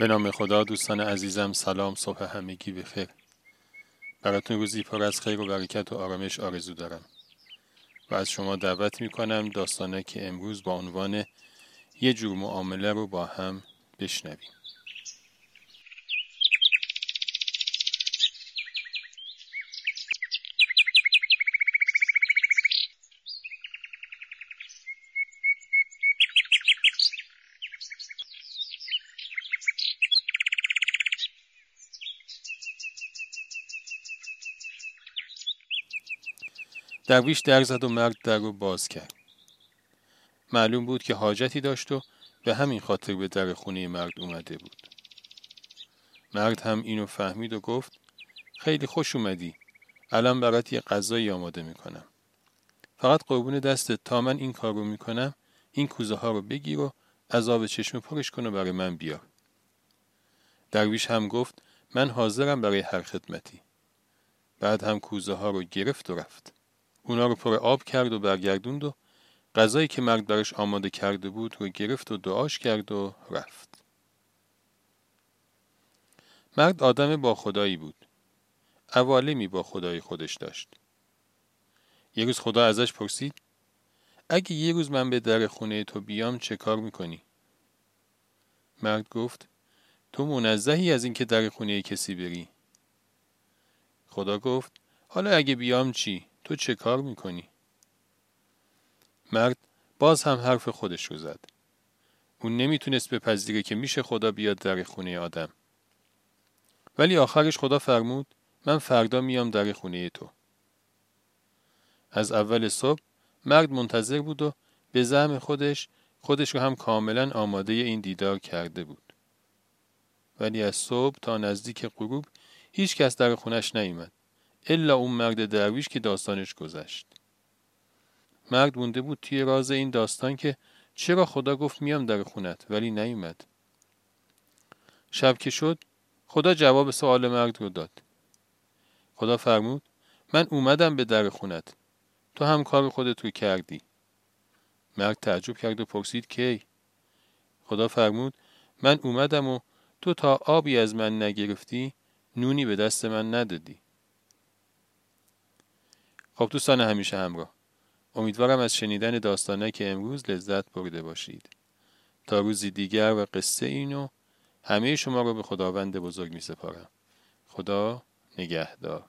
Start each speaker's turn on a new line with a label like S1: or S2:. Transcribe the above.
S1: به نام خدا دوستان عزیزم سلام صبح همگی بخیر براتون روزی پر از خیر و برکت و آرامش آرزو دارم. و از شما دعوت می کنم داستانه که امروز با عنوان یه جور معامله رو با هم بشنویم. درویش در زد و مرد در رو باز کرد. معلوم بود که حاجتی داشت و به همین خاطر به در خونه مرد اومده بود. مرد هم اینو فهمید و گفت خیلی خوش اومدی. الان برات یه غذایی آماده می‌کنم. فقط قربون دستت تا من این کار رو می‌کنم این کوزه ها رو بگیر و از آب چشم پرش کن و برای من بیار. درویش هم گفت من حاضرم برای هر خدمتی. بعد هم کوزه ها رو گرفت و رفت. اونا رو پر آب کرد و برگردوند و غذایی که مرد برش آماده کرده بود رو گرفت و دعاش کرد و رفت. مرد آدم با خدایی بود. عوالمی با خدای خودش داشت. یه روز خدا ازش پرسید اگه یه روز من به در خونه تو بیام چه کار می‌کنی؟ مرد گفت تو منزهی از اینکه در خونه کسی بری. خدا گفت حالا اگه بیام چی؟ تو چه کار می‌کنی؟ مرد باز هم حرف خودش رو زد. اون نمی‌تونست بپذیره که میشه خدا بیاد در خونه آدم. ولی آخرش خدا فرمود من فردا میام در خونه تو. از اول صبح مرد منتظر بود و به زعم خودش خودش رو هم کاملا آماده این دیدار کرده بود. ولی از صبح تا نزدیک غروب هیچ کس در خونش نیومد. الا اون مرد درویش که داستانش گذشت. مرد مونده بود توی راز این داستان که چرا خدا گفت میام در خونت ولی نیومد. شب که شد خدا جواب سوال مرد رو داد. خدا فرمود من اومدم به در خونت. تو هم کار خودت رو کردی. مرد تعجب کرد و پرسید کی؟ خدا فرمود من اومدم و تو تا آبی از من نگرفتی نونی به دست من ندادی. خب دوستان همیشه همراه. امیدوارم از شنیدن داستانه که امروز لذت برده باشید. تا روزی دیگر و قصه اینو همه شما رو به خداوند بزرگ می سپارم خدا نگهدار.